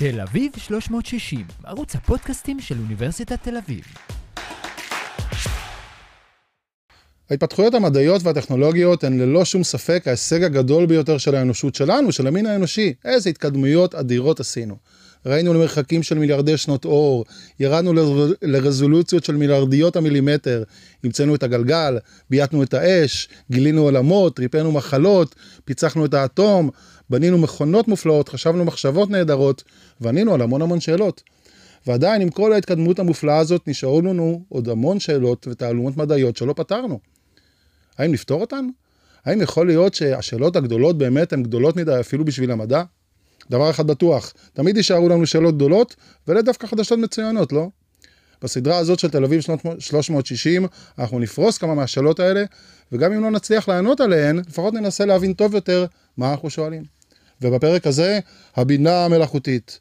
תל אביב 360, ערוץ הפודקאסטים של אוניברסיטת תל אביב. ההתפתחויות המדעיות והטכנולוגיות הן ללא שום ספק ההישג הגדול ביותר של האנושות שלנו, של המין האנושי. איזה התקדמויות אדירות עשינו. ראינו למרחקים של מיליארדי שנות אור, ירדנו לר... לרזולוציות של מיליארדיות המילימטר, המצאנו את הגלגל, בייתנו את האש, גילינו עולמות, ריפאנו מחלות, פיצחנו את האטום, בנינו מכונות מופלאות, חשבנו מחשבות נהדרות, וענינו על המון המון שאלות. ועדיין עם כל ההתקדמות המופלאה הזאת נשארו לנו עוד המון שאלות ותעלומות מדעיות שלא פתרנו. האם נפתור אותן? האם יכול להיות שהשאלות הגדולות באמת הן גדולות מדי אפילו בשביל המדע? דבר אחד בטוח, תמיד יישארו לנו שאלות גדולות, ואלה דווקא חדשות מצוינות, לא? בסדרה הזאת של תל אביב 360, אנחנו נפרוס כמה מהשאלות האלה, וגם אם לא נצליח לענות עליהן, לפחות ננסה להבין טוב יותר מה אנחנו שואלים. ובפרק הזה, הבינה המלאכותית.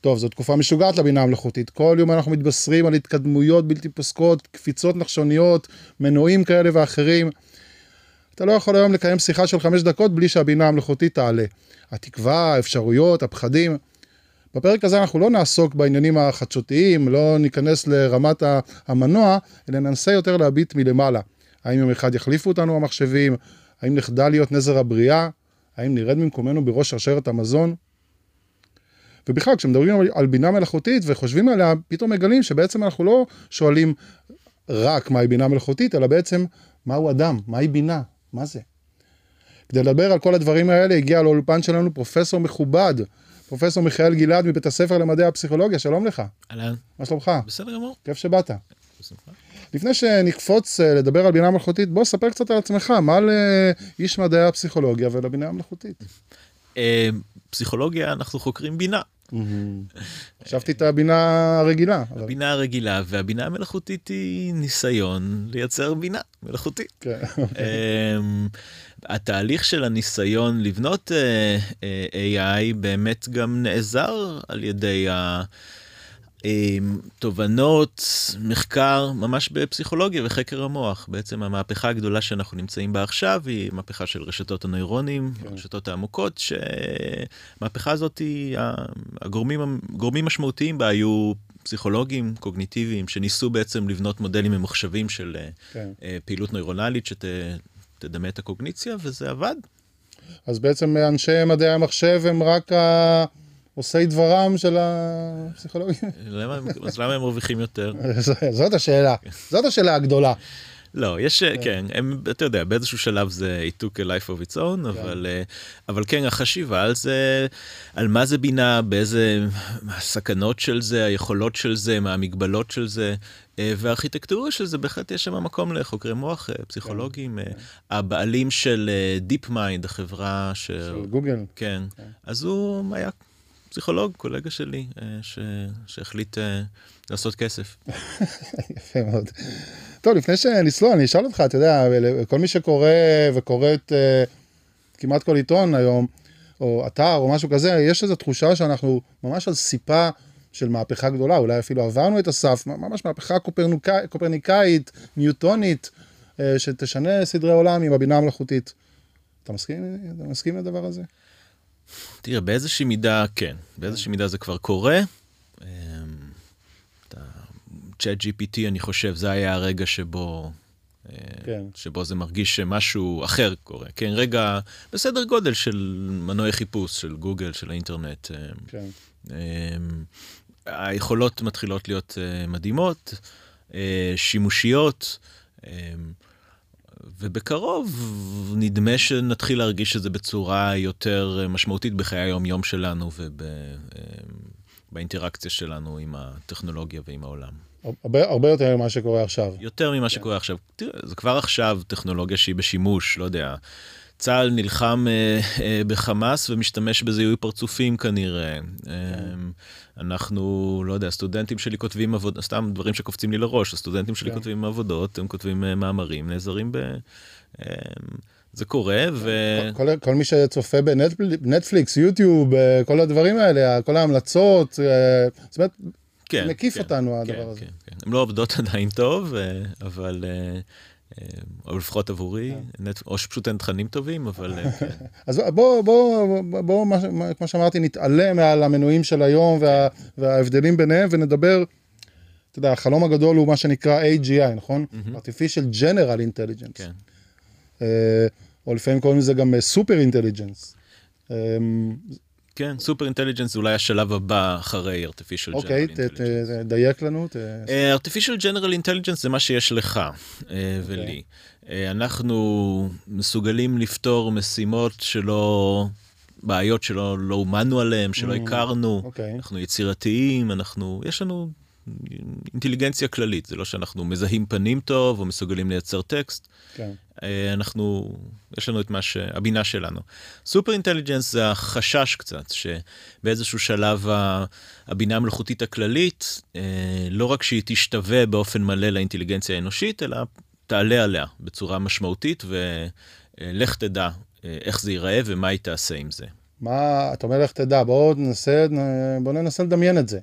טוב, זו תקופה משוגעת לבינה המלאכותית. כל יום אנחנו מתבשרים על התקדמויות בלתי פוסקות, קפיצות נחשוניות, מנועים כאלה ואחרים. אתה לא יכול היום לקיים שיחה של חמש דקות בלי שהבינה המלאכותית תעלה. התקווה, האפשרויות, הפחדים. בפרק הזה אנחנו לא נעסוק בעניינים החדשותיים, לא ניכנס לרמת המנוע, אלא ננסה יותר להביט מלמעלה. האם יום אחד יחליפו אותנו המחשבים? האם נחדל להיות נזר הבריאה? האם נרד ממקומנו בראש שרשרת המזון? ובכלל, כשמדברים על בינה מלאכותית וחושבים עליה, פתאום מגלים שבעצם אנחנו לא שואלים רק מהי בינה מלאכותית, אלא בעצם מהו אדם, מהי בינה, מה זה. כדי לדבר על כל הדברים האלה הגיע לאולפן שלנו פרופסור מכובד, פרופסור מיכאל גלעד מבית הספר למדעי הפסיכולוגיה, שלום לך. אהלן. מה שלומך? בסדר גמור. כיף שבאת. לפני שנקפוץ אה, לדבר על בינה מלאכותית, בוא ספר קצת על עצמך, מה לאיש מדעי הפסיכולוגיה ולבינה המלאכותית. אה, פסיכולוגיה, אנחנו חוקרים בינה. חשבתי את הבינה הרגילה. הבינה הרגילה והבינה המלאכותית היא ניסיון לייצר בינה מלאכותית. כן. אמ, התהליך של הניסיון לבנות אה, AI באמת גם נעזר על ידי ה... תובנות, מחקר, ממש בפסיכולוגיה וחקר המוח. בעצם המהפכה הגדולה שאנחנו נמצאים בה עכשיו היא מהפכה של רשתות הנוירונים, כן. הרשתות העמוקות, שהמהפכה הזאת היא, הגורמים, גורמים משמעותיים בה היו פסיכולוגים קוגניטיביים שניסו בעצם לבנות מודלים ממוחשבים של כן. אה, פעילות נוירונלית שתדמה את הקוגניציה, וזה עבד. אז בעצם אנשי מדעי המחשב הם רק ה... עושי דברם של הפסיכולוגים. אז למה הם מרוויחים יותר? זאת השאלה, זאת השאלה הגדולה. לא, יש, כן, הם, אתה יודע, באיזשהו שלב זה it took a life of its own, כן. אבל, אה, אבל כן, החשיבה על זה, על מה זה בינה, באיזה הסכנות של זה, היכולות של זה, מה המגבלות של זה, אה, והארכיטקטורה של זה, בהחלט יש שם מקום לחוקרי מוח, אה, פסיכולוגים, כן, הבעלים של Deep Mind, החברה ש... של גוגל. כן, כן, אז הוא היה פסיכולוג, קולגה שלי, אה, ש... שהחליט אה, לעשות כסף. יפה מאוד. טוב, לפני שנסלול, אני אשאל אותך, אתה יודע, כל מי שקורא וקורא את אה, כמעט כל עיתון היום, או אתר או משהו כזה, יש איזו תחושה שאנחנו ממש על סיפה של מהפכה גדולה, אולי אפילו עברנו את הסף, ממש מהפכה קופרניקאית, קופרניקאית ניוטונית, שתשנה סדרי עולם עם הבינה המלאכותית. אתה מסכים, אתה מסכים לדבר הזה? תראה, באיזושהי מידה כן, באיזושהי מידה זה כבר קורה. צ'אט GPT, אני חושב, זה היה הרגע שבו... אה, כן. שבו זה מרגיש שמשהו אחר קורה. כן, רגע בסדר גודל של מנועי חיפוש, של גוגל, של האינטרנט. אה, כן. אמ, היכולות מתחילות להיות אה, מדהימות, שימושיות. ובקרוב נדמה שנתחיל להרגיש את זה בצורה יותר משמעותית בחיי היום-יום שלנו ובאינטראקציה שלנו עם הטכנולוגיה ועם העולם. הרבה, הרבה יותר ממה שקורה עכשיו. יותר ממה כן. שקורה עכשיו. תראה, זה כבר עכשיו טכנולוגיה שהיא בשימוש, לא יודע. צה"ל נלחם אה, אה, בחמאס ומשתמש בזיהוי פרצופים כנראה. כן. אה, אנחנו, לא יודע, סטודנטים שלי כותבים עבודות, סתם דברים שקופצים לי לראש, הסטודנטים שלי כן. כותבים עבודות, הם כותבים אה, מאמרים, נעזרים ב... אה, זה קורה ו... כל, כל, כל מי שצופה בנטפליקס, יוטיוב, כל הדברים האלה, כל ההמלצות, זאת אומרת, כן, מקיף כן, אותנו כן, הדבר הזה. כן, כן. הן לא עובדות עדיין טוב, אבל... אה, או לפחות עבורי, נט- או שפשוט אין תכנים טובים, אבל אה, כן. אז בוא, בוא, בוא, כמו שאמרתי, נתעלם מעל המנויים של היום וה, וההבדלים ביניהם ונדבר, אתה יודע, החלום הגדול הוא מה שנקרא AGI, נכון? artificial general intelligence. כן. אה, או לפעמים קוראים לזה גם super intelligence. כן, super intelligence זה אולי השלב הבא אחרי artificial אוקיי, general ת- intelligence. תדייק לנו. ת- אה, artificial general intelligence זה מה שיש לך אה, אוקיי. ולי. אה, אנחנו מסוגלים לפתור משימות שלא, בעיות שלא לא הומנו עליהן, שלא הכרנו. אוקיי. אנחנו יצירתיים, אנחנו, יש לנו אינטליגנציה כללית, זה לא שאנחנו מזהים פנים טוב או מסוגלים לייצר טקסט. כן. אה, אנחנו, יש לנו את מה ש... הבינה שלנו. סופר אינטליג'נס זה החשש קצת, שבאיזשהו שלב הבינה המלאכותית הכללית, אה, לא רק שהיא תשתווה באופן מלא לאינטליגנציה האנושית, אלא תעלה עליה בצורה משמעותית, ולך תדע אה, איך זה ייראה ומה היא תעשה עם זה. מה, אתה אומר לך תדע, בואו ננסה, בואו ננסה לדמיין את זה.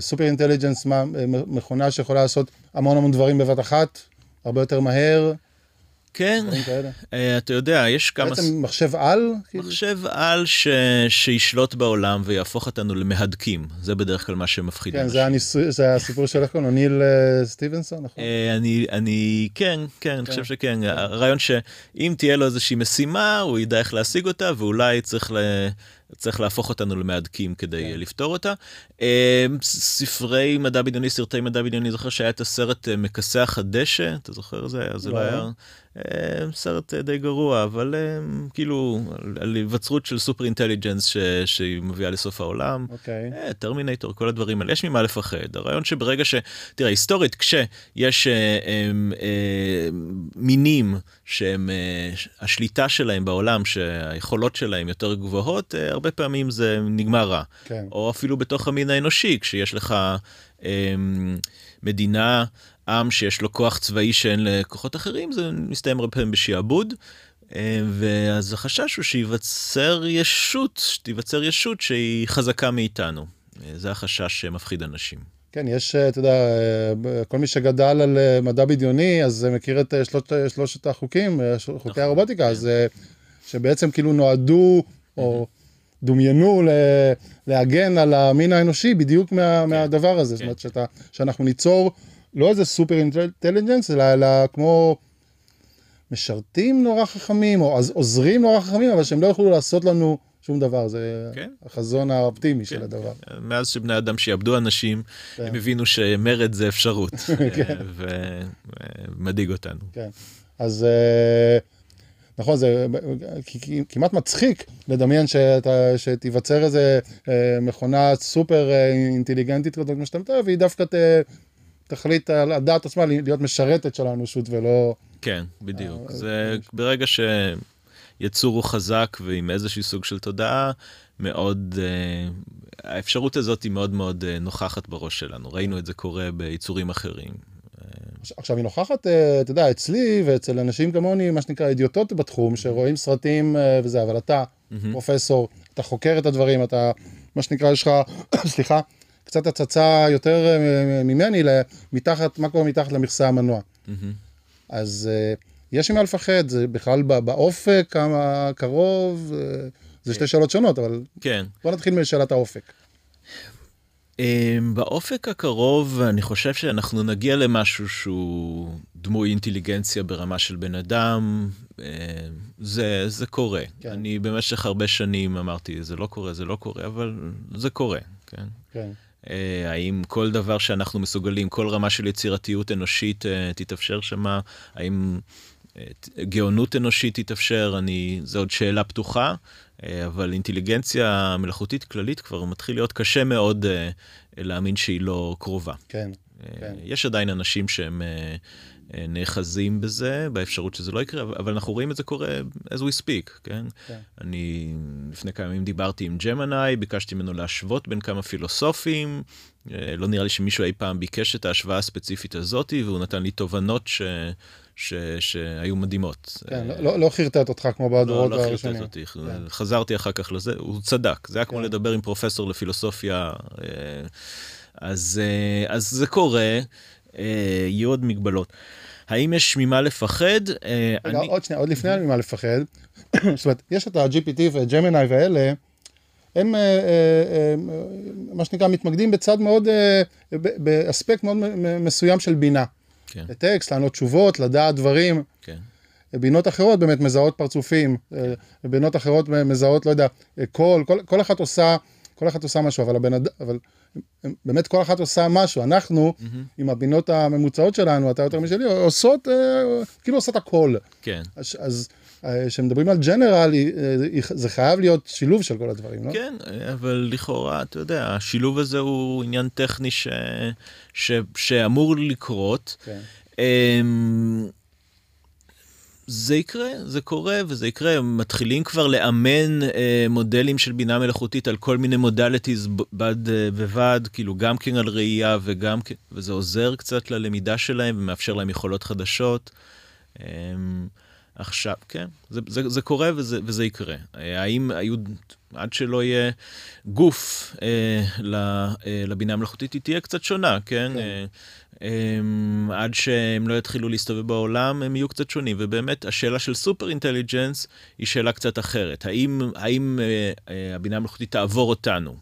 סופר אינטליג'נס, אה, מכונה שיכולה לעשות המון המון דברים בבת אחת, הרבה יותר מהר, כן. אה, אתה יודע, יש כמה... בעצם מחשב על, כאילו? מחשב על ש... שישלוט בעולם ויהפוך אותנו למהדקים, זה בדרך כלל מה שמפחיד כן. זה הניסוי, זה הסיפור של איך קוראים לו, ניל אה, סטיבנסון, נכון? אה, אני, אני, כן, כן, אני חושב שכן. הרעיון שאם תהיה לו איזושהי משימה, הוא ידע איך להשיג אותה, ואולי צריך, ל... צריך להפוך אותנו למהדקים כדי כן. לפתור אותה. אה, ספרי מדע בדיוני, סרטי מדע בדיוני, זוכר שהיה את הסרט אה, מכסח הדשא, אתה זוכר את זה? אז זה לא לא. היה... אה, סרט אה, די גרוע, אבל אה, כאילו, על- היווצרות של סופר אינטליג'נס שהיא מביאה לסוף העולם. אוקיי. טרמינטור, כל הדברים האלה, יש ממה לפחד. הרעיון שברגע ש... תראה, היסטורית, כשיש מינים שהם, השליטה שלהם בעולם, שהיכולות שלהם יותר גבוהות, הרבה פעמים זה נגמר רע. כן. או אפילו בתוך המין האנושי, כשיש לך מדינה, עם שיש לו כוח צבאי שאין לכוחות אחרים, זה מסתיים הרבה פעמים בשעבוד. אה, ואז החשש הוא שייווצר ישות, שתיווצר ישות שהיא חזקה מאיתנו. אה, זה החשש שמפחיד אנשים. כן, יש, אה, אתה יודע, כל מי שגדל על מדע בדיוני, אז מכיר את שלושת, שלושת החוקים, ש- חוקי נכון, הרובוטיקה, אז אה, שבעצם כאילו נועדו, או דומיינו ל- להגן על המין האנושי בדיוק מה, מהדבר הזה. זאת אומרת, שאתה, שאנחנו ניצור לא איזה סופר אינטליג'נס, אלא, אלא כמו משרתים נורא חכמים, או עוזרים נורא חכמים, אבל שהם לא יוכלו לעשות לנו שום דבר. זה כן. החזון האופטימי של הדבר. מאז שבני אדם שיעבדו אנשים, הם הבינו שמרד זה אפשרות, ומדאיג אותנו. כן. אז אה, נכון, זה כמעט מצחיק לדמיין שאתה, שתיווצר איזה אה, מכונה סופר אה, אינטליגנטית כזאת, כמו שאתה מתאר, והיא דווקא ת, תחליט על הדעת עצמה להיות משרתת של האנושות ולא... כן, בדיוק. זה ברגע שיצור הוא חזק ועם איזשהו סוג של תודעה, מאוד, אה, האפשרות הזאת היא מאוד מאוד אה, נוכחת בראש שלנו. ראינו את זה קורה ביצורים אחרים. עכשיו היא נוכחת, אה, אתה יודע, אצלי ואצל אנשים כמוני, מה שנקרא אידיוטות בתחום, שרואים סרטים אה, וזה, אבל אתה פרופסור, אתה חוקר את הדברים, אתה, מה שנקרא, יש לך, סליחה, קצת הצצה יותר אה, ממני, מתחת, מה קורה מתחת למכסה המנוע. אז אה, יש ממה לפחד, זה בכלל בא- באופק, כמה קרוב, אה, זה שתי שאלות שונות, אבל כן. בוא נתחיל משאלת האופק. באופק הקרוב אני חושב שאנחנו נגיע למשהו שהוא דמוי אינטליגנציה ברמה של בן אדם. זה, זה קורה. כן. אני במשך הרבה שנים אמרתי, זה לא קורה, זה לא קורה, אבל זה קורה, כן. כן. אה, האם כל דבר שאנחנו מסוגלים, כל רמה של יצירתיות אנושית אה, תתאפשר שמה? האם אה, גאונות אנושית תתאפשר? אני, זו עוד שאלה פתוחה, אבל אינטליגנציה מלאכותית כללית כבר מתחיל להיות קשה מאוד להאמין שהיא לא קרובה. כן, כן. יש עדיין אנשים שהם נאחזים בזה, באפשרות שזה לא יקרה, אבל- אנחנו רואים את זה קורה as we speak, כן? כן. אני לפני כמה ימים דיברתי עם ג'מנאי, ביקשתי ממנו להשוות בין כמה פילוסופים, אה, לא נראה לי שמישהו אי פעם ביקש את ההשוואה הספציפית הזאתי, והוא נתן לי תובנות ש... ש... שהיו מדהימות. כן, אה, לא- לא- לא חרטט אותך כמו לא, בדורות לא חרטט הראשונים. אותי, חזרתי אחר כך לזה, הוא צדק, זה היה כמו כן. לדבר עם פרופסור לפילוסופיה, אה, אז, אה, אז זה קורה, אה, יהיו עוד מגבלות. האם יש ממה לפחד? אה, רגע, אני- עוד שנייה, עוד לפני ממה לפחד. זאת אומרת, יש את ה-GPT וג'מיני ואלה, הם אה, אה, אה, מה שנקרא מתמקדים בצד מאוד, אה, באספקט מאוד מסוים של בינה. כן, לטקסט, לענות תשובות, לדעת דברים. כן. בינות אחרות באמת מזהות פרצופים, אה, בינות אחרות מזהות, לא יודע, אה, קול, כל, כל אחת עושה, כל אחת עושה משהו, אבל הבן אדם, אבל הם- באמת כל אחת עושה משהו. אנחנו, עם הבינות הממוצעות שלנו, אתה יותר משלי, עושות, אה, כאילו עושות הכל. כן. אז- אז אה, כשמדברים על ג'נרל, אה, זה חייב להיות שילוב של כל הדברים, לא? כן, אבל לכאורה, אתה יודע, השילוב הזה הוא עניין טכני ש... ש... שאמור לקרות. כן. אמ, זה יקרה, זה קורה וזה יקרה, מתחילים כבר לאמן אה, מודלים של בינה מלאכותית על כל מיני מודליטיז בד אה, בבד, כאילו גם כן על ראייה וגם כן, וזה עוזר קצת ללמידה שלהם ומאפשר להם יכולות חדשות. אה, עכשיו, כן, זה, זה, זה קורה וזה, וזה יקרה. אה, האם היו, עד שלא יהיה גוף אה, ל, אה, לבינה המלאכותית, היא תהיה קצת שונה, כן? כן. אה, עד שהם לא יתחילו להסתובב בעולם, הם יהיו קצת שונים. ובאמת, השאלה של סופר אינטליג'נס היא שאלה קצת אחרת. האם, האם אה, אה, הבינה המלאכותית תעבור אותנו?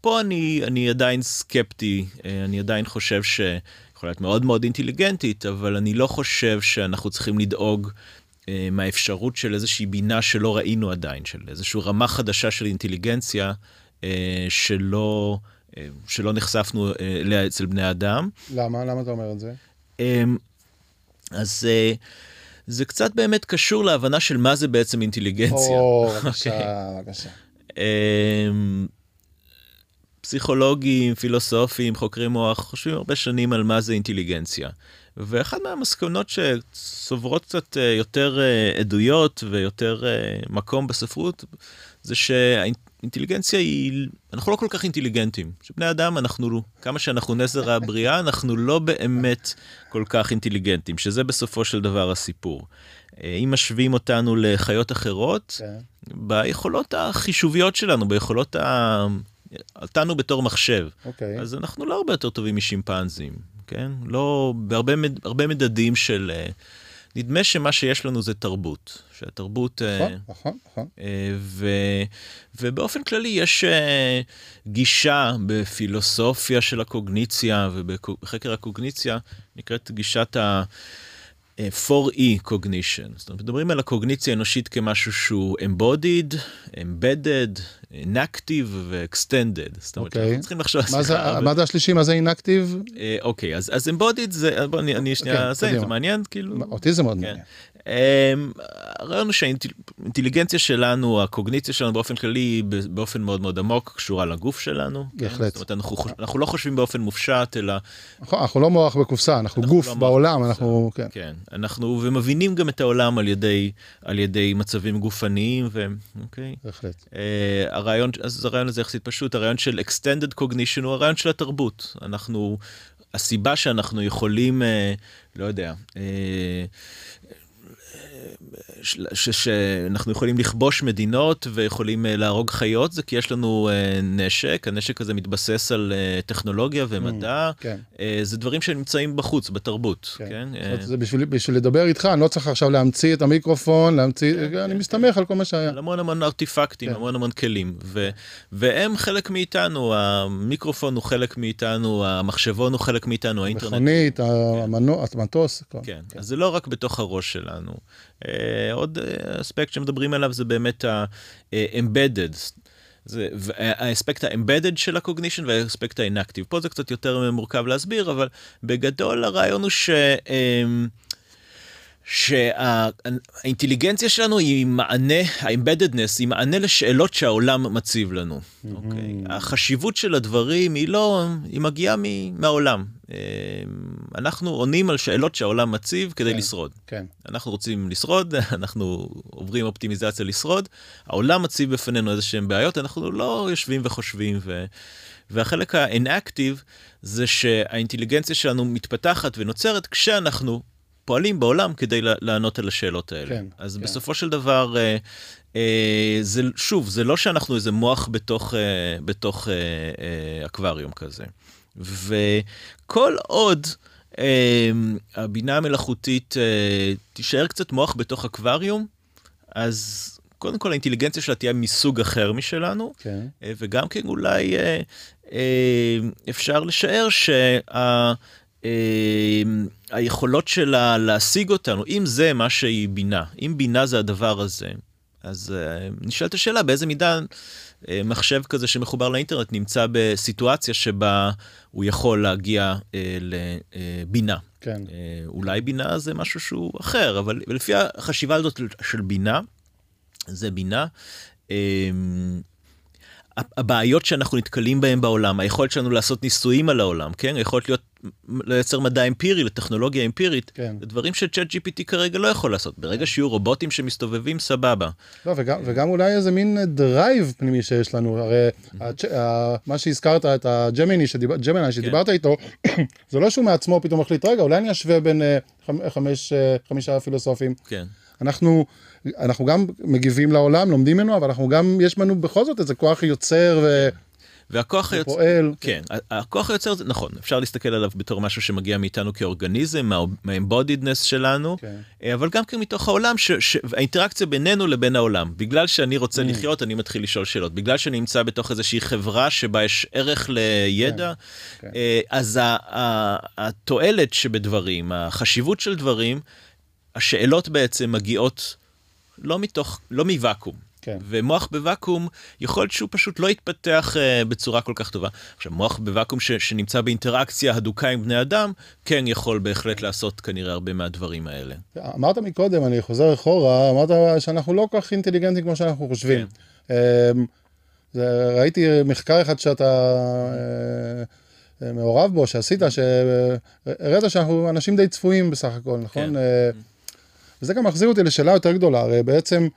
פה אני, אני עדיין סקפטי, אה, אני עדיין חושב שיכולה להיות מאוד מאוד אינטליגנטית, אבל אני לא חושב שאנחנו צריכים לדאוג אה, מהאפשרות של איזושהי בינה שלא ראינו עדיין, של איזושהי רמה חדשה של אינטליגנציה אה, שלא, אה, שלא נחשפנו אה, אליה אצל בני אדם. למה? למה אתה אומר את זה? אמ, אז אה, זה קצת באמת קשור להבנה של מה זה בעצם אינטליגנציה. או, בבקשה, בבקשה. אמ, פסיכולוגים, פילוסופים, חוקרי מוח, חושבים הרבה שנים על מה זה אינטליגנציה. ואחת מהמסקנות שצוברות קצת אה, יותר אה, עדויות ויותר מקום בספרות, זה שהאינטליגנציה היא, אנחנו לא כל כך אינטליגנטים. שבני אדם, אנחנו, כמה שאנחנו נזר הבריאה, אנחנו לא באמת כל כך אינטליגנטים, שזה בסופו של דבר הסיפור. אה, אם משווים אותנו לחיות אחרות, כן. ביכולות החישוביות שלנו, ביכולות ה... אותנו בתור מחשב. אוקיי. אז אנחנו לא הרבה יותר טובים משימפנזים, כן? לא, בהרבה מד- הרבה מדדים של... אה, נדמה שמה שיש לנו זה תרבות. שהתרבות... אה, נכון, נכון, נכון. אה, ובאופן כללי יש אה, גישה בפילוסופיה של הקוגניציה ובחקר הקוגניציה, נקראת גישת ה... אה, 4E cognition. זאת אומרת, מדברים על הקוגניציה האנושית כמשהו שהוא embodied, embedded, inactive ו-extended. זאת אומרת, אוקיי. אנחנו צריכים לחשוב... מה זה, אבל- מה זה השלישי? מה זה אינקטיב? אה, אוקיי, אז, אז embodied זה, בוא אני, אני שנייה, כן, זה. זה מעניין, כאילו. אותי זה מאוד כן. מעניין. אמ, הרעיון הוא שהאינטליגנציה שלנו, הקוגניציה שלנו באופן כללי, באופן מאוד מאוד עמוק, קשורה לגוף שלנו. כן? בהחלט. זאת אומרת, אנחנו, אנחנו לא חושבים באופן מופשט, אלא, נכון, אנחנו לא מוח בקופסה, אנחנו אנחנו גוף לא בעולם. אנחנו, כן. כן, אנחנו, ומבינים גם את העולם על ידי, על ידי מצבים גופניים, ו... אוקיי. בהחלט. Uh, הרעיון, אז הרעיון הזה יחסית פשוט, הרעיון של extended cognition הוא הרעיון של התרבות. אנחנו, הסיבה שאנחנו יכולים, uh, לא יודע, ש- שאנחנו יכולים לכבוש מדינות ויכולים אה, להרוג חיות זה כי יש לנו אה, נשק, הנשק הזה מתבסס על אה, טכנולוגיה ומדע, כן. אה, זה דברים שנמצאים בחוץ, בתרבות, כן. כן? זה בשביל, בשביל לדבר איתך, אני לא צריך עכשיו להמציא את המיקרופון, להמציא, כן, אני כן, מסתמך על כל מה שהיה. על המון המון ארטיפקטים, כן. המון המון כלים, ו, והם חלק מאיתנו, המיקרופון הוא חלק מאיתנו, המחשבון הוא חלק מאיתנו, האינטרנט. המכונית, המטוס. כן, אז זה לא רק בתוך הראש שלנו. אה, עוד אה, אספקט שמדברים עליו זה באמת ה-embedded. זה האספקט ה-embedded של הקוגנישן והאספקט ה-inactive. פה זה קצת יותר מורכב להסביר, אבל בגדול הרעיון הוא ש... שהאינטליגנציה שלנו היא מענה, ה-embeddedness היא מענה לשאלות שהעולם מציב לנו. אוקיי? החשיבות של הדברים היא לא, היא מגיעה מ- מהעולם. אמ, אנחנו עונים על שאלות שהעולם מציב כדי כן. לשרוד. כן. אנחנו רוצים לשרוד, אנחנו עוברים אופטימיזציה לשרוד, העולם מציב בפנינו איזה שהם בעיות, אנחנו לא יושבים וחושבים, ו... והחלק ה-inactive זה שהאינטליגנציה שלנו מתפתחת ונוצרת כשאנחנו פועלים בעולם כדי לענות על השאלות האלה. כן, אז כן. בסופו של דבר, אה, אה, זה, שוב, זה לא שאנחנו איזה מוח בתוך, אה, בתוך אה, אה, אקווריום כזה. וכל עוד אה, הבינה המלאכותית אה, תישאר קצת מוח בתוך אקווריום, אז קודם כל האינטליגנציה שלה תהיה מסוג אחר משלנו, כן. אה, וגם כן אולי אה, אה, אפשר לשער שה... אה, היכולות שלה להשיג אותנו, אם זה מה שהיא בינה, אם בינה זה הדבר הזה, אז אה, נשאלת השאלה באיזה מידה אה, מחשב כזה שמחובר לאינטרנט נמצא בסיטואציה שבה הוא יכול להגיע אה, לבינה. כן. אה, אולי בינה זה משהו שהוא אחר, אבל לפי החשיבה הזאת של בינה, זה בינה. הבעיות שאנחנו נתקלים בהן בעולם, היכולת שלנו לעשות ניסויים על העולם, כן? היכולת להיות, לייצר מדע אמפירי, לטכנולוגיה אמפירית, כן. זה דברים שצ'אט GPT כרגע לא יכול לעשות. ברגע שיהיו רובוטים שמסתובבים, סבבה. לא, וגם, וגם אולי איזה מין drive פנימי שיש לנו, הרי הצ'- מה שהזכרת, את ה Gemini שדיבר, Gemini שדיברת איתו, זה לא שהוא מעצמו פתאום החליט, רגע, אולי אני אשווה בין אה, חמ- חמש, אה, חמישה פילוסופים. כן. אנחנו, אנחנו גם מגיבים לעולם, לומדים ממנו, אבל אנחנו גם, יש לנו בכל זאת איזה כוח יוצר ו- והכוח היוצר... ופועל. כן, הכוח היוצר זה נכון, אפשר להסתכל עליו בתור משהו שמגיע מאיתנו כאורגניזם, מה- מה-embodiedness שלנו, כן. אה, אבל גם כן מתוך העולם, ש- ש- האינטראקציה בינינו לבין העולם. בגלל שאני רוצה לחיות, אני מתחיל לשאול שאלות. בגלל שאני נמצא בתוך איזושהי חברה שבה יש ערך לידע, כן. אה, אז ה- ה- התועלת שבדברים, החשיבות של דברים, השאלות בעצם מגיעות לא מתוך, לא מוואקום. כן. ומוח בוואקום, יכול להיות שהוא פשוט לא יתפתח uh, בצורה כל כך טובה. עכשיו, מוח בוואקום ש, שנמצא באינטראקציה הדוקה עם בני אדם, כן יכול בהחלט לעשות כנראה הרבה מהדברים האלה. אמרת מקודם, אני חוזר אחורה, אמרת שאנחנו לא כל כך אינטליגנטים כמו שאנחנו חושבים. אמ, זה, ראיתי מחקר אחד שאתה אה, אה, מעורב בו, שעשית, שהראית שאנחנו אנשים די צפויים בסך הכל, נכון? כן. אה, וזה גם מחזיר אותי לשאלה יותר גדולה, הרי בעצם,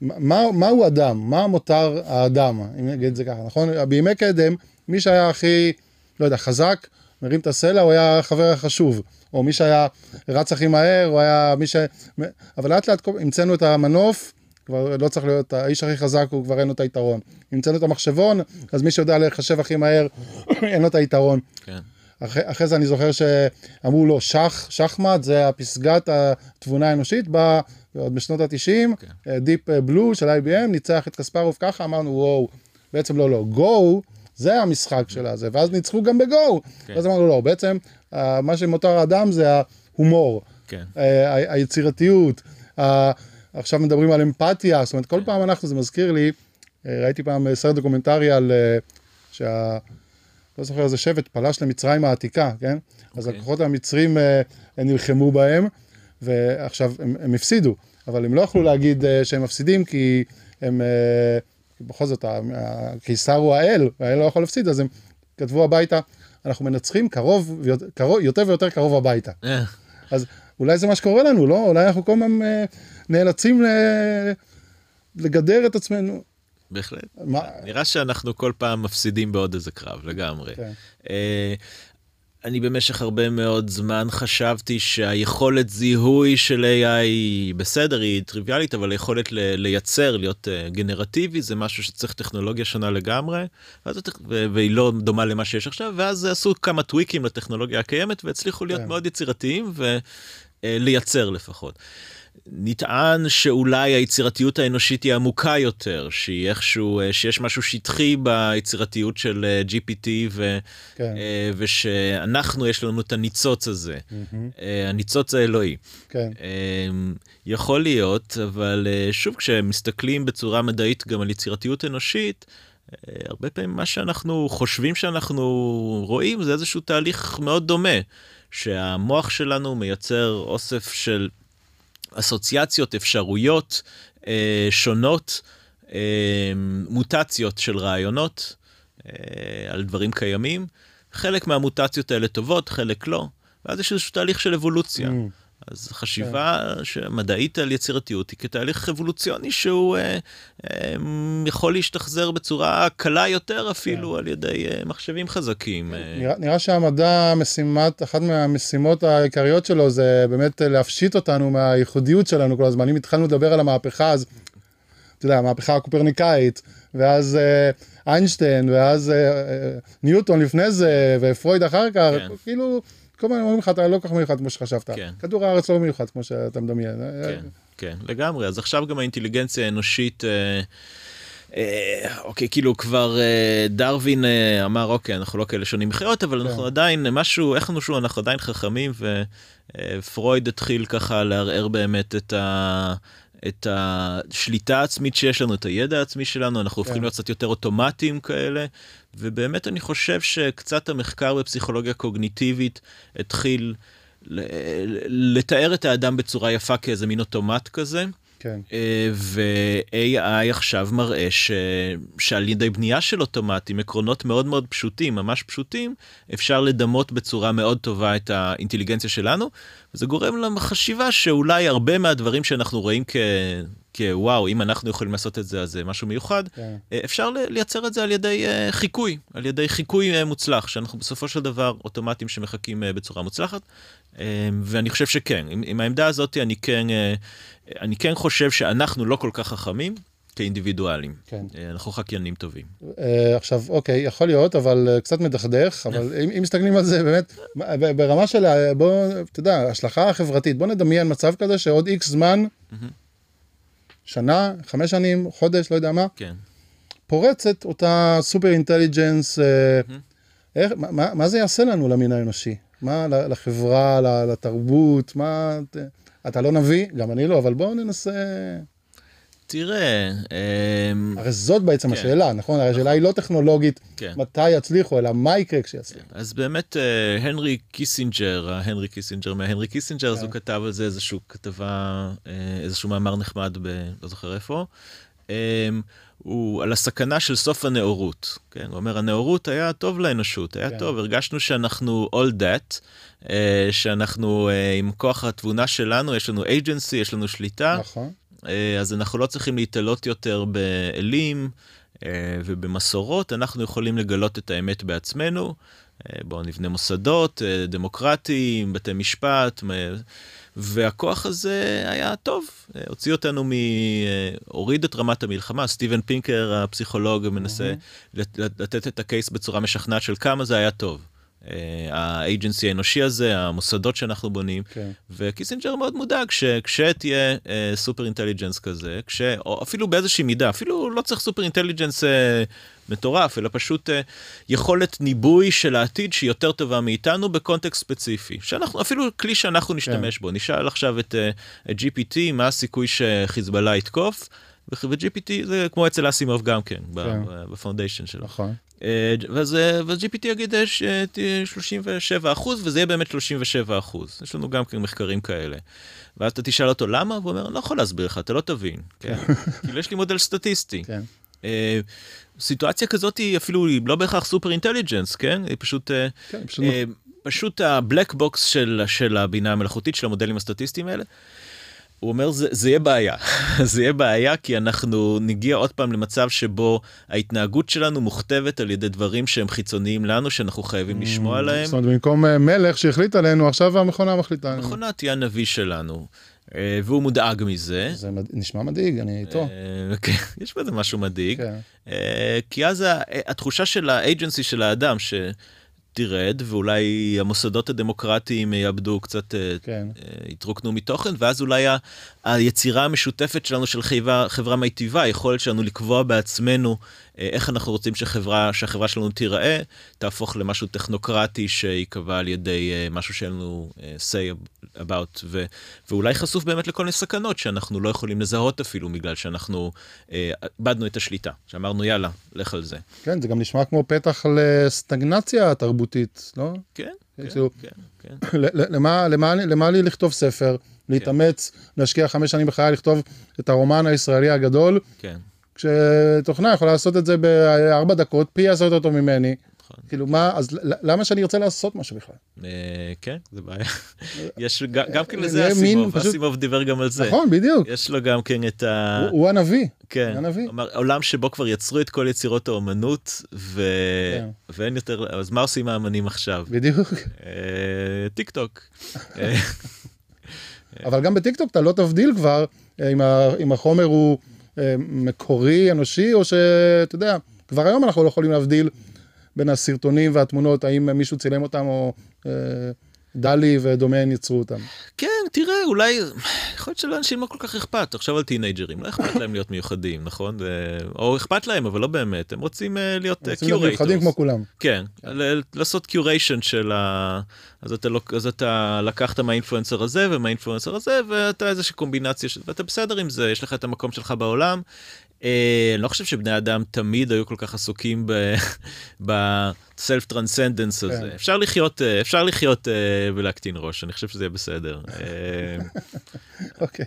מה, מהו אדם? מה מותר האדם, אם נגיד את זה ככה, נכון? בימי קדם, מי שהיה הכי, לא יודע, חזק, מרים את הסלע, הוא היה החבר החשוב. או מי שהיה רץ הכי מהר, הוא היה מי ש... אבל לאט לאט המצאנו את המנוף, כבר לא צריך להיות, האיש הכי חזק הוא כבר אין לו את היתרון. המצאנו את המחשבון, אז מי שיודע לחשב הכי מהר, אין לו את היתרון. כן. אחרי, אחרי זה אני זוכר שאמרו לו שח, שחמט, זה הפסגת התבונה האנושית, בא עוד בשנות ה-90, כן. דיפ בלו של IBM, ניצח את קספרוב ככה, אמרנו וואו, בעצם לא, לא, גו, זה המשחק של הזה, ואז ניצחו גם בגו, כן. ואז אמרנו לא, בעצם אה, מה שמותר האדם זה ההומור, כן. אה, ה- היצירתיות, ה- עכשיו מדברים על אמפתיה, זאת אומרת כל כן. פעם אנחנו, זה מזכיר לי, אה, ראיתי פעם סרט דוקומנטרי על שה... לא זוכר איזה שבט פלש למצרים העתיקה, כן? אז אוקיי. הכוחות המצרים אה, נלחמו בהם, ועכשיו הם, הם הפסידו, אבל הם לא יכלו להגיד אה, שהם מפסידים כי הם, אה, בכל זאת הקיסר הוא האל, והאל לא יכול להפסיד, אז הם כתבו הביתה, אנחנו מנצחים קרוב, קרוב יותר ויותר קרוב הביתה. אה, אז אולי זה מה שקורה לנו, לא? אולי אנחנו כל הזמן אה, נאלצים ל- לגדר את עצמנו. בהחלט. מה, נראה שאנחנו כל פעם מפסידים בעוד איזה קרב, לגמרי. כן. אה, אני במשך הרבה מאוד זמן חשבתי שהיכולת זיהוי של AI היא בסדר, היא טריוויאלית, אבל היכולת לייצר, להיות אה, גנרטיבי, זה משהו שצריך טכנולוגיה שונה לגמרי, והיא לא דומה למה שיש עכשיו, ואז עשו כמה טוויקים לטכנולוגיה הקיימת, והצליחו להיות כן. מאוד יצירתיים ולייצר לפחות. נטען שאולי היצירתיות האנושית היא עמוקה יותר, שהיא איכשהו, אה, שיש משהו שטחי ביצירתיות של אה, GPT ו, כן. אה, ושאנחנו יש לנו את הניצוץ הזה, אה, הניצוץ האלוהי. כן, אה, יכול להיות, אבל שוב, כשמסתכלים בצורה מדעית גם על יצירתיות אנושית, הרבה פעמים מה שאנחנו חושבים שאנחנו רואים זה איזשהו תהליך מאוד דומה, שהמוח שלנו מייצר אוסף של אסוציאציות, אפשרויות אה, שונות, אה, מוטציות של רעיונות אה, על דברים קיימים. חלק מהמוטציות האלה טובות, חלק לא, ואז יש איזשהו תהליך של אבולוציה. Mm. אז חשיבה מדעית על יצירתיות היא כתהליך אבולוציוני שהוא אה, אה, יכול להשתחזר בצורה קלה יותר אפילו על ידי אה, מחשבים חזקים. אה, נראה, נראה שהמדע, משימת, אחת מהמשימות העיקריות שלו זה באמת להפשיט אותנו מהייחודיות שלנו כל הזמן. אם התחלנו לדבר על המהפכה, אז אתה יודע, המהפכה הקופרניקאית, ואז אה, איינשטיין, ואז אה, אה, ניוטון לפני זה, ופרויד אחר כך, כן. כאילו, כל הזמן אומרים לך, אתה לא כל כך מיוחד כמו שחשבת. כן. כדור הארץ לא מיוחד כמו שאתה מדמיין. כן, כן, לגמרי. אז עכשיו גם האינטליגנציה האנושית, אה, אה, אוקיי, כאילו כבר אה, דרווין אמר, אוקיי, אנחנו לא כאלה שונים מחיות, אבל אנחנו עדיין, משהו, איך נושו, אנחנו עדיין חכמים, ופרויד התחיל ככה לערער באמת את ה... את השליטה העצמית שיש לנו, את הידע העצמי שלנו, אנחנו הופכים כן. להיות קצת יותר אוטומטיים כאלה, ובאמת אני חושב שקצת המחקר בפסיכולוגיה קוגניטיבית התחיל לתאר את האדם בצורה יפה כאיזה מין אוטומט כזה. כן. אה, ו-AI עכשיו מראה ש... שעל ידי בנייה של אוטומטים, עקרונות מאוד מאוד פשוטים, ממש פשוטים, אפשר לדמות בצורה מאוד טובה את האינטליגנציה שלנו, וזה גורם לחשיבה שאולי הרבה מהדברים שאנחנו רואים כ... כוואו, אם אנחנו יכולים לעשות את זה, אז זה משהו מיוחד, כן. אה, אפשר לייצר את זה על ידי אה, חיקוי, על ידי חיקוי מוצלח, שאנחנו בסופו של דבר אוטומטים שמחכים בצורה מוצלחת. אה, ואני חושב שכן, עם, עם העמדה הזאת אני כן, אה, אני כן חושב שאנחנו לא כל כך חכמים כאינדיבידואלים. כן. אה, אנחנו חקיינים טובים. אה, עכשיו, אוקיי, יכול להיות, אבל קצת מדכדך, אבל אם, אם מסתכלים על זה באמת, ברמה של, בוא, אתה יודע, השלכה החברתית, בוא נדמיין מצב כזה שעוד איקס זמן, שנה, חמש שנים, חודש, לא יודע מה, כן. פורצת אותה סופר אינטליג'נס, איך, מה- מה זה יעשה לנו למין האנושי? מה לחברה, לתרבות, מה... אתה לא נביא, גם אני לא, אבל בואו ננסה... תראה, אה, הרי זאת בעצם כן. השאלה, נכון? הרי השאלה היא לא טכנולוגית, כן. מתי יצליחו, אלא מה יקרה כשיצליחו. אז באמת אה, הנרי קיסינג'ר, ההנרי קיסינג'ר מהנרי קיסינג'ר, אז הוא כתב על זה איזשהו כתבה, אה, איזשהו מאמר נחמד, ב, לא זוכר איפה. הוא על הסכנה של סוף הנאורות. כן? הוא אומר, הנאורות היה טוב לאנושות, היה כן. טוב, הרגשנו שאנחנו all that, אה, שאנחנו אה, עם כוח התבונה שלנו, יש לנו agency, יש לנו שליטה. נכון. אה, אז אנחנו לא צריכים להתעלות יותר באלים אה, ובמסורות, אנחנו יכולים לגלות את האמת בעצמנו. אה, בואו נבנה מוסדות אה, דמוקרטיים, בתי משפט, והכוח הזה היה טוב, אה, הוציא אותנו מ... אה, הוריד את רמת המלחמה, סטיבן פינקר הפסיכולוג מנסה לת- לתת את ה case בצורה משכנעת של כמה זה היה טוב. ה agency האנושי הזה, המוסדות שאנחנו בונים, כן. וקיסינג'ר מאוד מודאג שכשתהיה אה, super intelligence כזה, כש... או אפילו באיזושהי מידה, אפילו לא צריך super intelligence אה, מטורף, אלא פשוט אה, יכולת ניבוי של העתיד שהיא יותר טובה מאיתנו ב context ספציפי. שאנחנו, אפילו כלי שאנחנו נשתמש בו. נשאל עכשיו את, אה, את GPT, מה הסיכוי שחיזבאללה יתקוף, ו-GPT זה כמו אצל אסימוב גם כן, כן. ב- ב Foundation שלו. נכון. אה, ואז, אה, GPT יגיד אה, ש- תהיה 37 אחוז וזה יהיה באמת 37 אחוז. יש לנו גם כן מחקרים כאלה. ואז אתה תשאל אותו למה, והוא אומר, אני לא יכול להסביר לך, אתה לא תבין. כן? כאילו יש לי מודל סטטיסטי. כן. אה, סיטואציה כזאת היא אפילו היא לא בהכרח super intelligence, כן? היא פשוט... אה, כן, פשוט אה, פשוט ה black box של, של הבינה המלאכותית, של המודלים הסטטיסטיים האלה, הוא אומר זה, זה יהיה בעיה, זה יהיה בעיה כי אנחנו נגיע עוד פעם למצב שבו ההתנהגות שלנו מוכתבת על ידי דברים שהם חיצוניים לנו, שאנחנו חייבים לשמוע עליהם. זאת אומרת, במקום אה, מלך שהחליט עלינו, עכשיו המכונה מחליטה עלינו. המכונה תהיה הנביא שלנו, אה, והוא מודאג מזה. זה נשמע מדאיג, אני איתו. אה, כן, יש בזה משהו מדאיג. כן. כי אז התחושה של האג'נסי של האדם שתרד, ואולי המוסדות הדמוקרטיים יאבדו קצת, אה, כן. אה, יתרוקנו מתוכן, ואז אולי ה- היצירה המשותפת שלנו של חברה, חברה מיטיבה, היכולת שלנו לקבוע בעצמנו איך אנחנו רוצים שחברה, שהחברה שלנו תיראה, תהפוך למשהו טכנוקרטי שייקבע על ידי אה, משהו שאין לנו אה, say about, ו, ואולי חשוף באמת לכל מיני סכנות שאנחנו לא יכולים לזהות אפילו, בגלל שאנחנו אה, איבדנו את השליטה, שאמרנו יאללה, לך על זה. כן, זה גם נשמע כמו פתח לסטגנציה תרבותית, לא? כן, כן, כאילו- כן, כן. למה, למה, למה לי לכתוב ספר, להתאמץ, להשקיע חמש שנים בחיי, לכתוב את הרומן הישראלי הגדול, כן. כשתוכנה יכולה לעשות את זה בארבע דקות, פי עשרת אותו ממני. נכון. כאילו מה, אז למה שאני ארצה לעשות משהו בכלל? אה, כן, זה בעיה. יש גם כן זה לזה מין אסימוב, אסימוב דיבר גם על זה. נכון, בדיוק. יש לו גם כן את ה... הוא- הנביא. כן, הנביא. עולם שבו כבר יצרו את כל יצירות האומנות. כן. ואין יותר, אז מה עושים האמנים עכשיו? בדיוק. אה, טיק טוק. אה, אבל גם בטיקטוק אתה לא תבדיל כבר אה, אם החומר הוא אה, מקורי, אנושי, או שאתה יודע, כבר היום אנחנו לא יכולים להבדיל בין הסרטונים והתמונות, האם מישהו צילם אותם או... אה, DALL-E ודומיו יצרו אותם. כן, תראה, אולי, יכול להיות שלאנשים לא כל כך אכפת, תחשוב על טינאייג'רים, לא אכפת להם להיות מיוחדים, נכון? או אכפת להם, אבל לא באמת, הם רוצים uh, להיות רוצים להיות מיוחדים כמו כולם. כן, לעשות curation של ה... אז אתה, לקחת מה influencer הזה ומה influencer הזה, ואתה איזושהי קומבינציה. ואתה בסדר עם זה, יש לך את המקום שלך בעולם. אה, אני לא חושב שבני אדם תמיד היו כל כך עסוקים ב self transcendence הזה. כן. אפשר לחיות, אה, אפשר לחיות אה, ולהקטין ראש, אני חושב שזה יהיה בסדר. אה, אוקיי.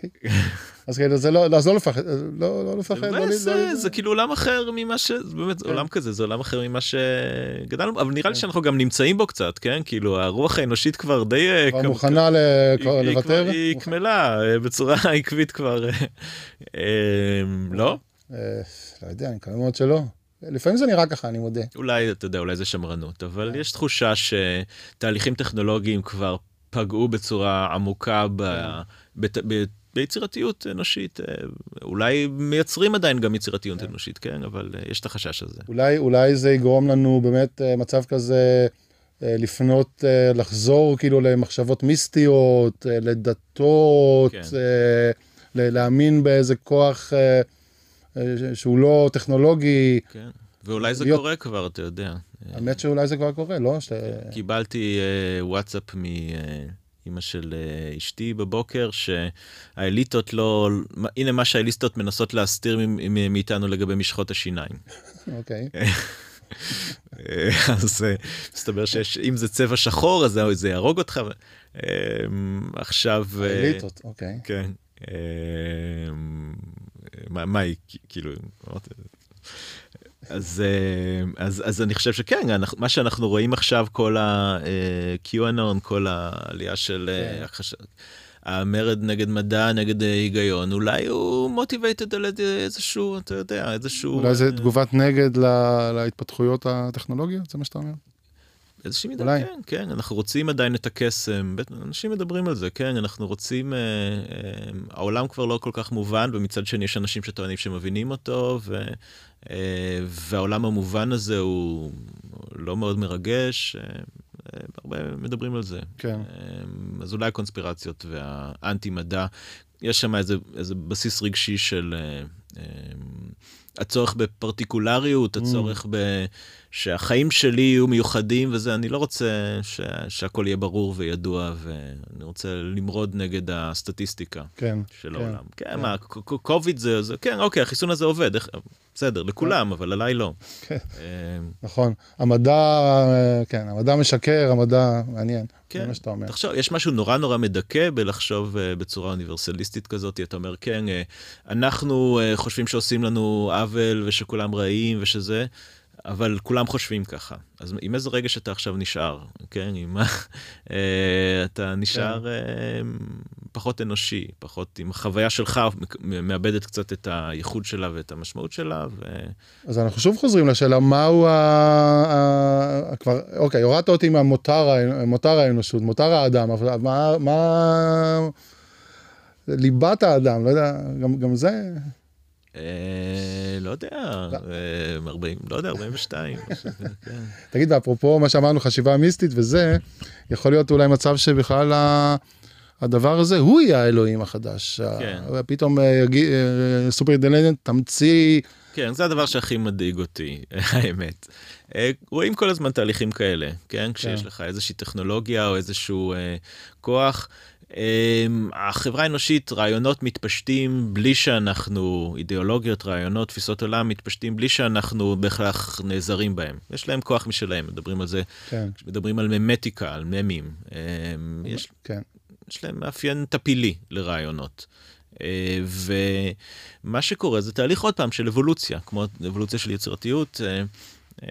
אז כאילו זה לא, אז לא לפחד, לא לא לפחד. לא וזה, לא- זה כאילו עולם אחר ממה ש... זה באמת כן. עולם כזה, זה עולם אחר ממה שגדלנו, אבל נראה לי שאנחנו גם נמצאים בו קצת, כן? כאילו הרוח האנושית כבר די... אה, כבר מוכנה לוותר? היא קמלה אה, בצורה עקבית כבר. אה, אה, לא? אה, לא יודע, אני מקווה מאוד שלא. לפעמים זה נראה ככה, אני מודה. אולי, אתה יודע, אולי זה שמרנות, אבל יש תחושה שתהליכים טכנולוגיים כבר פגעו בצורה עמוקה ב... בת... ב... ביצירתיות אנושית, אה, אולי מייצרים עדיין גם יצירתיות אנושית, כן? אבל אה, יש את החשש הזה. אולי, אולי זה יגרום לנו באמת מצב כזה לפנות, לחזור כאילו למחשבות מיסטיות, לדתות, כן. להאמין באיזה כוח שהוא לא טכנולוגי. כן. ואולי זה להיות- קורה כבר, אתה יודע. האמת שאולי זה כבר קורה, לא? ש... קיבלתי אה, וואטסאפ מאימא של אה, אשתי בבוקר, שהאליטות לא... הנה מה שהאליטות מנסות להסתיר מ- מ- מאיתנו לגבי משחות השיניים. אוקיי. אה, אז אה, מסתבר שאם זה צבע שחור אז זה- יהרוג אותך. אה, עכשיו... אה, אליטות, אוקיי. כן. אה, מה מה היא כאילו אמרתי, אז אה, אז אז אני חושב שכן אנחנו, מה שאנחנו רואים עכשיו כל ה-QAnon כל העלייה של אה, כן. החש... המרד נגד מדע נגד אה, היגיון אולי הוא מוטיבייטד על איזשהו אתה יודע איזשהו אולי זה אה, תגובת נגד ל- להתפתחויות הטכנולוגיות? זה מה שאתה אומר? איזושהי מידה, אולי. כן, כן, אנחנו רוצים עדיין את הקסם, אנשים מדברים על זה, כן, אנחנו רוצים, אה, אה, העולם כבר לא כל כך מובן, ומצד שני יש אנשים שטוענים שמבינים אותו, ו, אה, והעולם המובן הזה הוא לא מאוד מרגש, אה, אה, הרבה מדברים על זה. כן. אה, אז אולי הקונספירציות והאנטי מדע, יש שם איזה, איזה בסיס רגשי של אה, אה, הצורך בפרטיקולריות, הצורך ב... שהחיים שלי יהיו מיוחדים וזה, אני לא רוצה ש... שהכל יהיה ברור וידוע, ואני רוצה למרוד נגד הסטטיסטיקה כן. של כן. העולם. כן, מה, ק- ק- קוביד זה, זה, כן, אוקיי, החיסון הזה עובד, איך- בסדר, לכולם, אבל עליי לא. כן. אה, נכון. המדע, אה, כן, המדע משקר, המדע מעניין. זה כן, מה שאתה אומר. תחשוב, יש משהו נורא נורא מדכא בלחשוב uh, בצורה אוניברסליסטית כזאת, אתה אומר, כן, אנחנו חושבים שעושים לנו עוול ושכולם רעים ושזה, אבל כולם חושבים ככה. אז עם איזה רגש אתה עכשיו נשאר, כן? עם מה... uh, אתה נשאר uh, פחות אנושי, פחות עם החוויה שלך, מאבדת קצת את הייחוד שלה ואת המשמעות שלה, ו... אז אנחנו שוב חוזרים לשאלה, מהו ה... ה... כבר, אוקיי, הורדת אותי מהמותר האנושות, מותר האדם, אבל מה... מה... ליבת האדם, לא יודע, גם, גם זה, אה, לא יודע, אה, 40, לא יודע, 42. משהו כזה, כן. תגיד, ואפרופו מה שאמרנו, חשיבה מיסטית וזה, יכול להיות אולי מצב שבכלל ה... הדבר הזה הוא יהיה האלוהים החדש. כן. ה- פתאום אה, אה, סופר אינטליגנט תמציא, כן, זה הדבר שהכי מדאיג אותי, האמת. אה, רואים כל הזמן תהליכים כאלה, כן? כשיש לך איזושהי טכנולוגיה או איזשהו אה, כוח. אה, החברה האנושית, רעיונות מתפשטים בלי שאנחנו, אידיאולוגיות, רעיונות, תפיסות עולם מתפשטים בלי שאנחנו בהכרח נעזרים בהם. יש להם כוח משלהם, מדברים על זה, כן, מדברים על ממטיקה, על ממים. אה, יש, כן, יש להם מאפיין טפילי לרעיונות. אה, ומה שקורה זה תהליך עוד פעם של אבולוציה, כמו אבולוציה של יצירתיות. אה,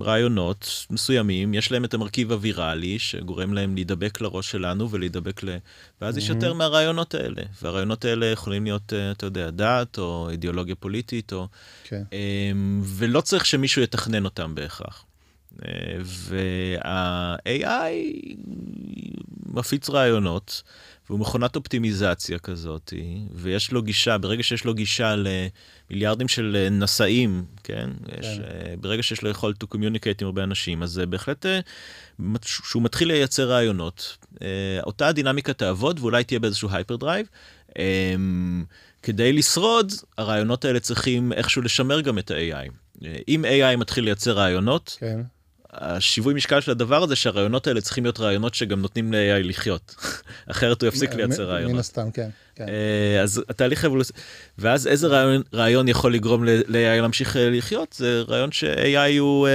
רעיונות מסוימים, יש להם את המרכיב הוויראלי שגורם להם להידבק לראש שלנו ולהידבק ל... ואז יש יותר מהרעיונות האלה, והרעיונות האלה יכולים להיות, אה, אתה יודע, דת או אידיאולוגיה פוליטית, או... כן. אמ, ולא צריך שמישהו יתכנן אותם בהכרח. אה, וה-AI מפיץ רעיונות, והוא מכונת אופטימיזציה כזאת, ויש לו גישה, ברגע שיש לו גישה למיליארדים של אה, נשאים, כן? כן. יש, אה, ברגע שיש לו יכולת to communicate עם הרבה אנשים, אז בהחלט, שהוא מתחיל לייצר רעיונות, אותה הדינמיקה תעבוד ואולי תהיה באיזשהו hyperdrive. כדי לשרוד, הרעיונות האלה צריכים איכשהו לשמר גם את ה-AI. אם AI מתחיל לייצר רעיונות, כן. השיווי משקל של הדבר הזה שהרעיונות האלה צריכים להיות רעיונות שגם נותנים ל-AI לחיות, אחרת הוא יפסיק לייצר רעיונות. מן הסתם, כן. כן. אה, אז התהליך אבולוציה, ואז איזה רעיון, רעיון יכול לגרום ל-AI להמשיך אה, לחיות? זה רעיון ש-AI הוא אה,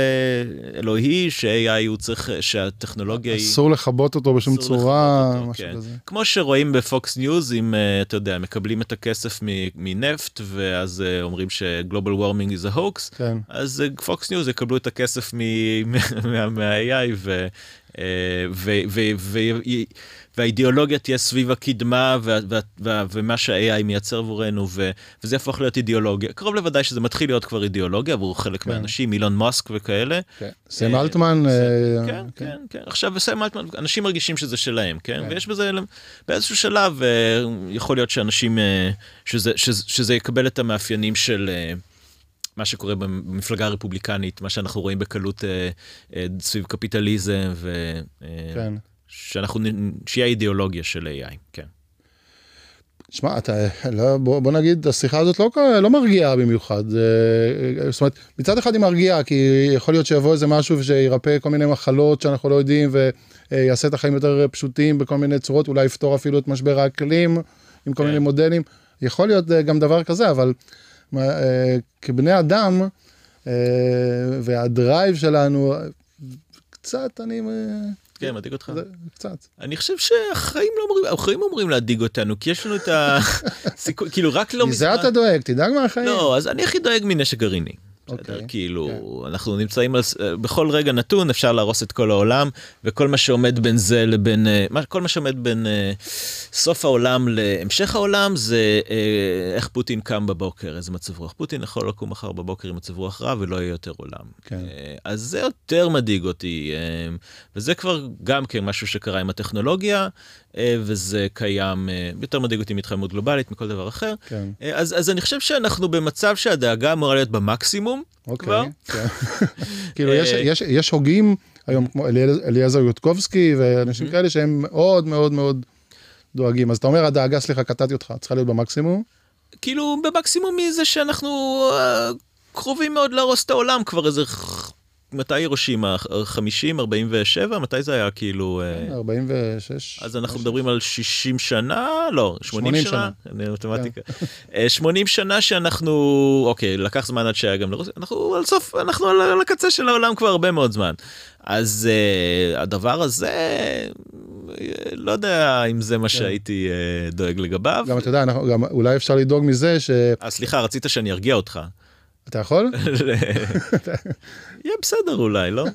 אלוהי, ש-AI הוא צריך, שהטכנולוגיה היא... אסור לכבות אותו בשום צורה, אותו, משהו כן. כזה. כמו שרואים בפוקס ניוז, אם אתה יודע, מקבלים את הכסף מנפט, ואז אומרים ש-Global Warming is a hoax, כן. אז פוקס ניוז יקבלו את הכסף מה-AI, ו... והאידיאולוגיה תהיה סביב הקדמה ומה שה-AI מייצר עבורנו, וזה יהפוך להיות אידיאולוגיה. קרוב לוודאי שזה מתחיל להיות כבר אידיאולוגיה עבור חלק כן. מהאנשים, אילון מאסק וכאלה. כן. סם אה, אלטמן. אה, כן, כן, כן, כן. עכשיו סם אלטמן, אנשים מרגישים שזה שלהם, כן? ויש בזה, באיזשהו שלב, אה, יכול להיות שאנשים, שזה יקבל את המאפיינים של... מה שקורה במפלגה הרפובליקנית, מה שאנחנו רואים בקלות אה, אה, סביב קפיטליזם, ו... אה, כן. שאנחנו, שיהיה אידיאולוגיה של AI, כן. שמע, אתה, לא, בוא, בוא נגיד, השיחה הזאת לא, לא מרגיעה במיוחד. זאת אומרת, מצד אחד היא מרגיעה, כי יכול להיות שיבוא איזה משהו שירפא כל מיני מחלות שאנחנו לא יודעים, ויעשה את החיים יותר פשוטים בכל מיני צורות, אולי יפתור אפילו את משבר האקלים עם כל כן. מיני מודלים. יכול להיות גם דבר כזה, אבל אה, כבני אדם, אה, והדרייב שלנו, קצת אני... אה, כן, מדאיג אותך? קצת. אני חושב שהחיים לא אומרים, החיים אומרים להדאיג אותנו, כי יש לנו את הסיכוי, כאילו רק לא מזמן... מזה אתה דואג, תדאג מהחיים. לא, אז אני הכי דואג מנשק גרעיני. Okay, אוקיי, כאילו okay. כן. אנחנו נמצאים על בכל רגע נתון אפשר להרוס את כל העולם וכל מה שעומד בין זה לבין אה, כל מה שעומד בין uh, סוף העולם להמשך העולם זה איך פוטין קם בבוקר איזה מצב רוח פוטין יכול לקום מחר בבוקר עם מצב רוח רע ולא יהיה יותר עולם okay. כן. אז זה יותר מדאיג אותי וזה כבר גם כן משהו שקרה עם הטכנולוגיה אה, וזה קיים, אה, יותר מדאיג אותי מהתחממות גלובלית, מכל דבר אחר. כן. אה, אז, אז אני חושב שאנחנו במצב שהדאגה אמורה להיות במקסימום אוקיי, כבר. כן. כאילו יש, יש, יש הוגים היום כמו אליעזר יודקובסקי ואנשים כאלה שהם מאוד מאוד מאוד דואגים. אז אתה אומר הדאגה, סליחה, קטעתי אותך, צריכה להיות במקסימום? כאילו במקסימום מזה שאנחנו קרובים מאוד להרוס את העולם כבר איזה מתי הירושימה? 50, 47? מתי זה היה כאילו... 46. אה, אז אנחנו מדברים על 60 שנה? לא, 80 שנה? אני מתמטיקה. 80 כן. אה, שנה שאנחנו, אוקיי, לקח זמן עד שהיה גם לרוסיה, אנחנו על סוף, אנחנו על הקצה של העולם כבר הרבה מאוד זמן. אז uh, הדבר הזה, לא יודע אם זה מה כן. שהייתי uh, דואג לגביו. גם אתה יודע, אנחנו, גם אולי אפשר לדאוג מזה ש... 아, סליחה, רצית שאני ארגיע אותך. אתה יכול? יהיה בסדר אולי, לא?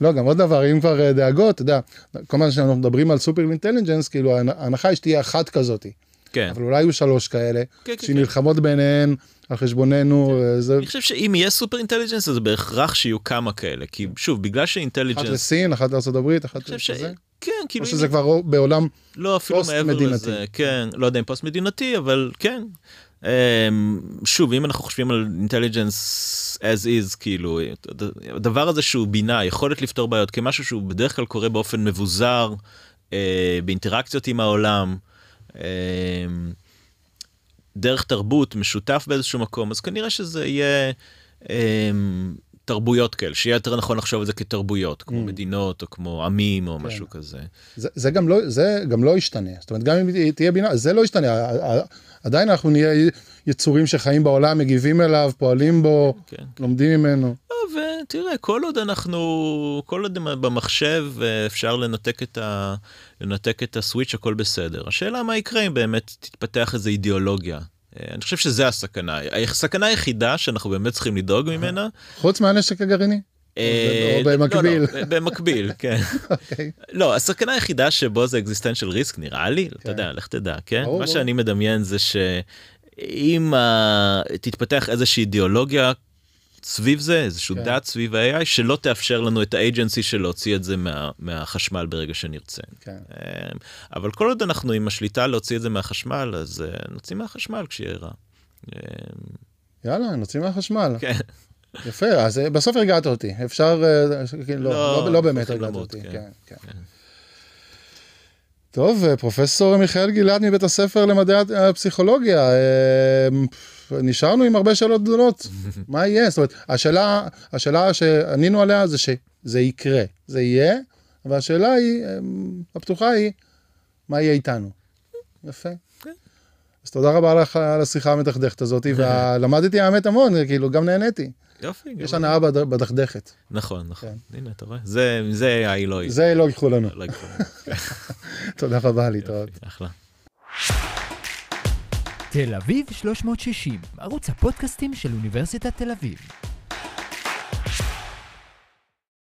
לא, גם עוד דבר, אם כבר אה, דאגות, אתה יודע, כל הזמן שאנחנו מדברים על סופר אינטליג'נס, כאילו ההנחה היא שתהיה אחת כזאתי. כן. אבל אולי יהיו שלוש כאלה, כן, כן, שנלחמות כן. ביניהן על חשבוננו. כן. זה... אני חושב שאם יהיה super intelligence, אז בהכרח שיהיו כמה כאלה, כי שוב, בגלל ש intelligence... אחת לסין, אחת לארה"ב, אחת לזה. ש... כן, כאילו... או שזה כבר בעולם לא, אפילו מעבר לזה, כן, לא יודע אם פוסט מדינתי, אבל כן. אמ, שוב אם אנחנו חושבים על intelligence as is כאילו הדבר הזה שהוא בינה יכולת לפתור בעיות כמשהו שהוא בדרך כלל קורה באופן מבוזר אה, באינטראקציות עם העולם. אה, דרך תרבות משותף באיזשהו מקום אז כנראה שזה יהיה אה, תרבויות כאלה שיהיה יותר נכון לחשוב על זה כתרבויות כמו mm. מדינות או כמו עמים או כן. משהו כזה. זה, זה גם לא זה גם לא ישתנה זאת אומרת גם אם תהיה בינה זה לא ישתנה עדיין אנחנו נהיה יצורים שחיים בעולם, מגיבים אליו, פועלים בו, כן, כן. לומדים ממנו. לא, ותראה, כל עוד אנחנו, כל עוד במחשב אפשר לנתק את, ה, לנתק את הסוויץ', הכל בסדר. השאלה מה יקרה אם באמת תתפתח איזו אידיאולוגיה. אה, אני חושב שזה הסכנה. הסכנה היחידה שאנחנו באמת צריכים לדאוג ממנה. חוץ מהנשק הגרעיני? אה, או במקביל. לא, לא, במקביל, כן. אוקיי. לא, הסכנה היחידה שבו זה אקזיסטנציאל ריסק נראה לי, אתה כן. יודע, לך תדע, כן? מה שאני מדמיין זה שאם תתפתח איזושהי אידיאולוגיה סביב זה, איזשהו כן. דת סביב ה-AI, שלא תאפשר לנו את האג'נסי של להוציא את זה מה, מהחשמל ברגע שנרצה. כן. אמ, אבל כל עוד אנחנו עם השליטה להוציא את זה מהחשמל, אז אה, נוציא מהחשמל כשיהיה רע. אמ, יאללה, נוציא מהחשמל. כן, יפה, אז אה, בסוף הרגעת אותי. אפשר, אה, כן, לא, לא, לא, לא באמת הרגעת למות, אותי. כן. כן, כן. טוב, אה, פרופסור מיכאל גלעד מבית הספר למדעי הפסיכולוגיה, נשארנו עם הרבה שאלות גדולות. מה יהיה? זאת אומרת, השאלה, השאלה שענינו עליה זה שזה יקרה, זה יהיה, אבל השאלה היא, הפתוחה היא, מה יהיה איתנו? יפה. כן. אז תודה רבה לך על השיחה המדכדכת הזאת, ולמדתי האמת המון, כאילו, גם נהניתי. יופי. יש הנאה בד- בדכדכת. נכון, נכון. הנה, אתה רואה? זה, לא... זה לא ייקחו לנו. לא. תודה רבה, להתראות. אחלה. תל אביב 360, ערוץ הפודקאסטים של אוניברסיטת תל אביב.